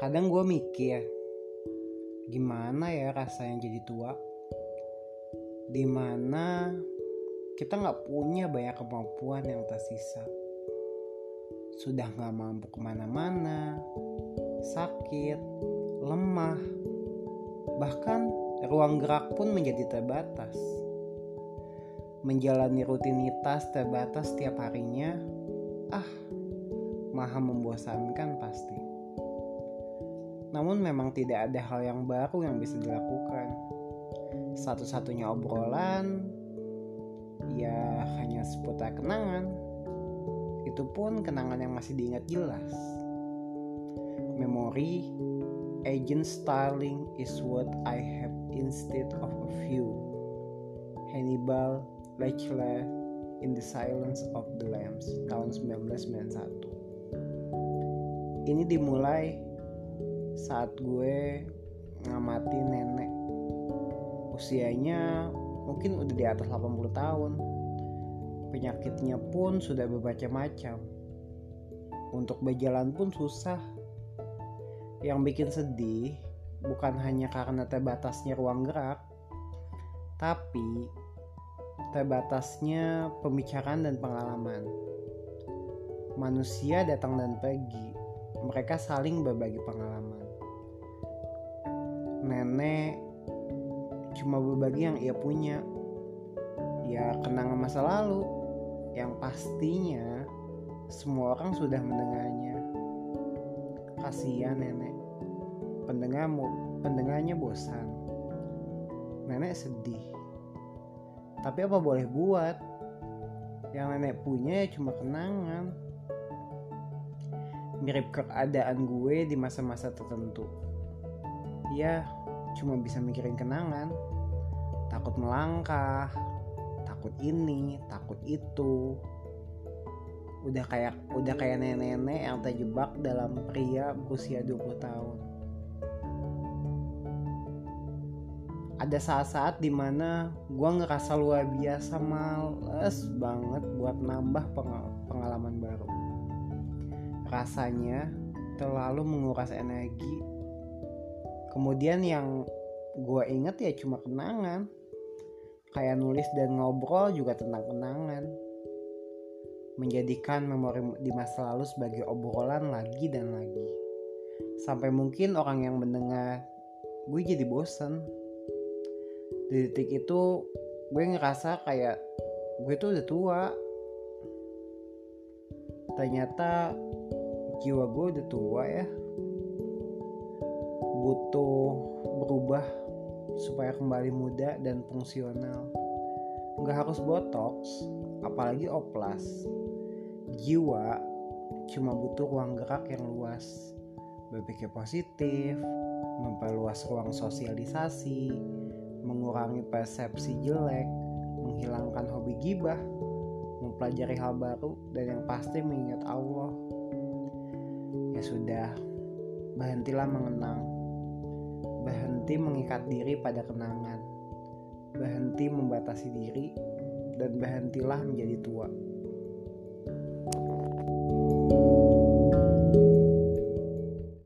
kadang gue mikir gimana ya rasanya jadi tua? Di mana kita nggak punya banyak kemampuan yang tersisa. Sudah nggak mampu ke mana-mana sakit lemah bahkan ruang gerak pun menjadi terbatas. Menjalani rutinitas terbatas setiap harinya ah maha membosankan pasti namun memang tidak ada hal yang baru yang bisa dilakukan. Satu-satunya obrolan ya hanya seputar kenangan. Itu pun kenangan yang masih diingat jelas. Memori Agent Starling is what I have instead of a few. Hannibal Lecter in the Silence of the Lambs tahun 1991. Ini dimulai saat gue ngamati nenek usianya mungkin udah di atas 80 tahun. Penyakitnya pun sudah bermacam-macam. Untuk berjalan pun susah. Yang bikin sedih bukan hanya karena terbatasnya ruang gerak tapi terbatasnya pembicaraan dan pengalaman. Manusia datang dan pergi. Mereka saling berbagi pengalaman nenek cuma berbagi yang ia punya. Ya kenangan masa lalu. Yang pastinya semua orang sudah mendengarnya. Kasihan nenek. Pendengarmu pendengarnya bosan. Nenek sedih. Tapi apa boleh buat? Yang nenek punya ya cuma kenangan. Mirip keadaan gue di masa-masa tertentu ya cuma bisa mikirin kenangan. Takut melangkah takut ini takut itu. Udah kayak udah kayak nenek-nenek yang terjebak dalam pria berusia 20 tahun. Ada saat-saat di mana gue ngerasa luar biasa males banget buat nambah pengalaman baru. Rasanya terlalu menguras energi kemudian yang gue inget ya cuma kenangan. Kayak nulis dan ngobrol juga tentang kenangan. Menjadikan memori di masa lalu sebagai obrolan lagi dan lagi. Sampai mungkin orang yang mendengar gue jadi bosen. Di detik itu gue ngerasa kayak gue tuh udah tua. Ternyata jiwa gue udah tua ya butuh berubah supaya kembali muda dan fungsional. Nggak harus botox, apalagi oplas. Jiwa cuma butuh ruang gerak yang luas, berpikir positif, memperluas ruang sosialisasi, mengurangi persepsi jelek, menghilangkan hobi gibah, mempelajari hal baru, dan yang pasti mengingat Allah. Ya sudah, berhentilah mengenang berhenti mengikat diri pada kenangan, berhenti membatasi diri, dan berhentilah menjadi tua.